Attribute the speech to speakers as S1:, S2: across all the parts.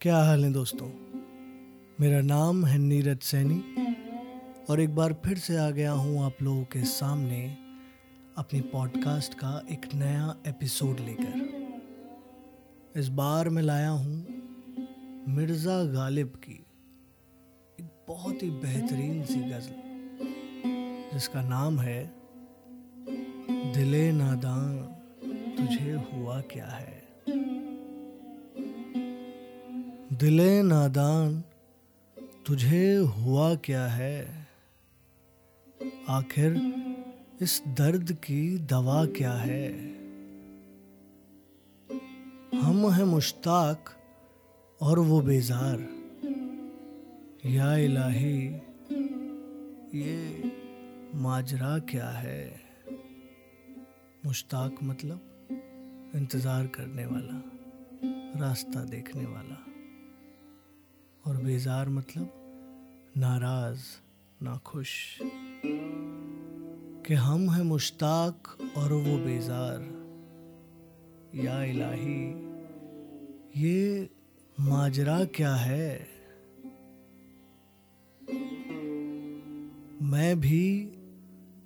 S1: क्या हाल है दोस्तों? मेरा नाम है नीरज सैनी और एक बार फिर से आ गया हूँ आप लोगों के सामने अपनी पॉडकास्ट का एक नया एपिसोड लेकर। इस बार मैं लाया हूँ मिर्ज़ा गालिब की एक बहुत ही बेहतरीन सी गज़ल, जिसका नाम है, दिले नादान, तुझे हुआ क्या है? दिले नादान, तुझे हुआ क्या है? आखिर इस दर्द की दवा क्या है? हम हैं मुश्ताक और वो बेजार। या इलाही, ये माजरा क्या है? मुश्ताक मतलब इंतज़ार करने वाला, रास्ता देखने वाला। और बेजार मतलब नाराज़, नाखुश। कि हम हैं मुश्ताक और वो बेजार। या इलाही, ये माजरा क्या है? मैं भी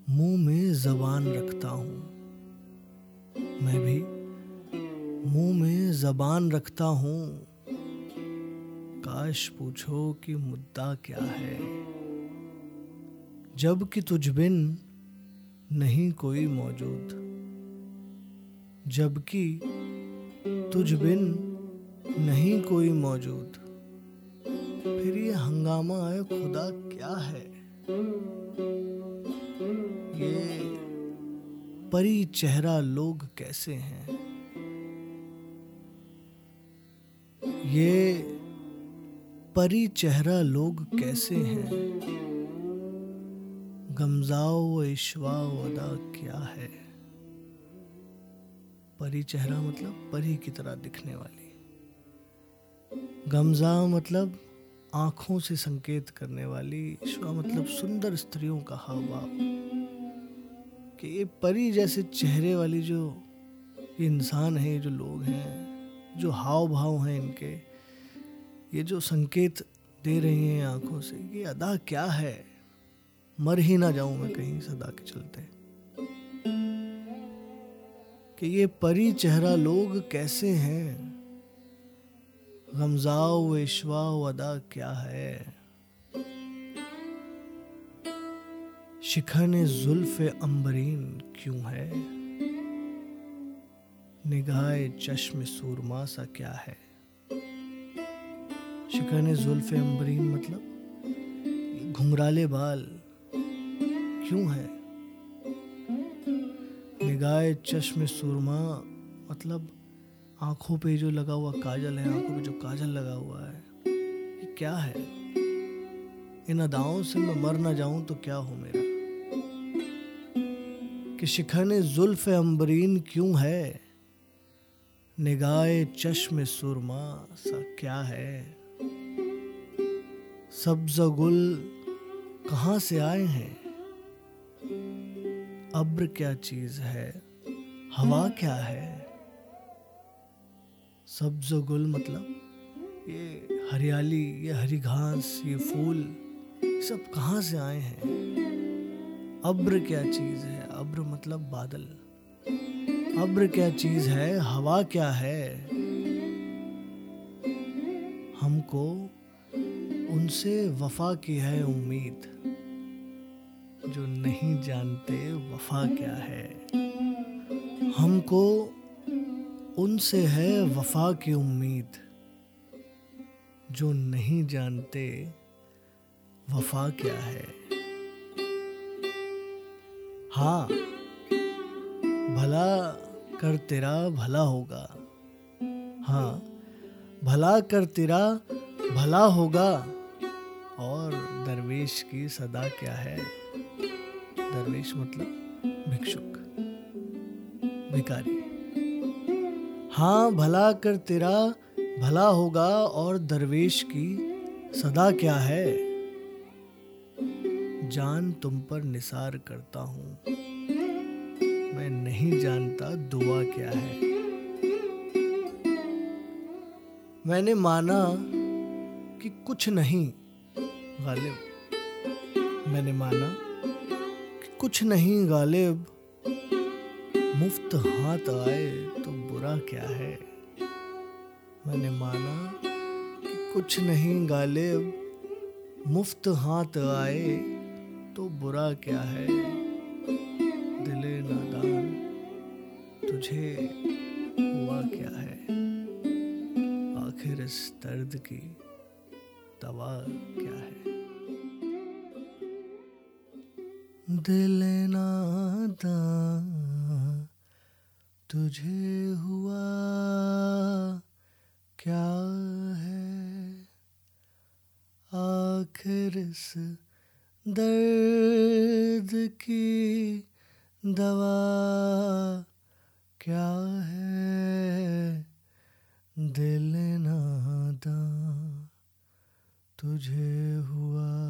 S1: मुँह में जबान रखता हूँ। मैं भी मुँह में जबान रखता हूँ। काश पूछो कि मुद्दा क्या है। जब कि तुझ बिन नहीं कोई मौजूद। जबकि तुझ बिन नहीं कोई मौजूद। फिर ये हंगामा है खुदा क्या है? ये परी चेहरा लोग कैसे हैं? ये परी चेहरा लोग कैसे हैं? गमजाओ ईश्वा अदा क्या है? परी चेहरा मतलब परी की तरह दिखने वाली। गमजा मतलब आँखों से संकेत करने वाली। ईश्वा मतलब सुंदर स्त्रियों का हाव। भाव कि ये परी जैसे चेहरे वाली जो इंसान है, जो लोग हैं, जो हाव भाव हैं इनके ये जो संकेत दे रही हैं आँखों से, ये अदा क्या है? मर ही ना जाऊँ मैं कहीं सदा के चलते। कि ये परी चेहरा लोग कैसे हैं? गमजाओ वेशवा अदा क्या है? शिखन जुल्फ अंबरीन क्यों है? निगाह चश्म सूरमा सा क्या है? शिकन जुल्फ अम्बरीन मतलब? घुंघराले बाल क्यों है? निगाह चश्म सुरमा मतलब आँखों पे जो लगा हुआ काजल है, आँखों पे जो काजल लगा हुआ है, ये क्या है? इन अदाओं से मैं मर ना जाऊँ तो क्या हो मेरा? कि शिखन जुल्फ अम्बरीन क्यों है? निगाह चश्म सुरमा सा क्या है? सब्ज गुल कहाँ से आए हैं? अब्र क्या चीज़ है? हवा क्या है? सब्ज गुल मतलब ये हरियाली, ये हरी घास, ये फूल सब कहाँ से आए हैं? अब्र क्या चीज़ है? अब्र मतलब बादल। अब्र क्या चीज़ है? हवा क्या है? हमको उनसे वफा की है उम्मीद। जो नहीं जानते वफा क्या है। हमको उनसे है वफा की उम्मीद। जो नहीं जानते वफा क्या है। हाँ भला कर तेरा भला होगा। हाँ भला कर तेरा भला होगा। दरवेश की सदा क्या है? दरवेश मतलब भिक्षुक। भिकारी हाँ भला कर तेरा भला होगा और दरवेश की सदा क्या है? जान तुम पर निसार करता हूँ। मैं नहीं जानता दुआ क्या है। मैंने माना कि कुछ नहीं, गालिब। मैंने माना कि कुछ नहीं गालिब। मुफ़्त हाथ आए तो बुरा क्या है? मैंने माना कि कुछ नहीं गालिब। मुफ़्त हाथ आए तो बुरा क्या है? दिले नादान, तुझे हुआ क्या है? आखिर इस दर्द की दवा क्या है? दिल नादा तुझे हुआ क्या है? आखिर इस दर्द की दवा क्या है? दिल नादा तुझे हुआ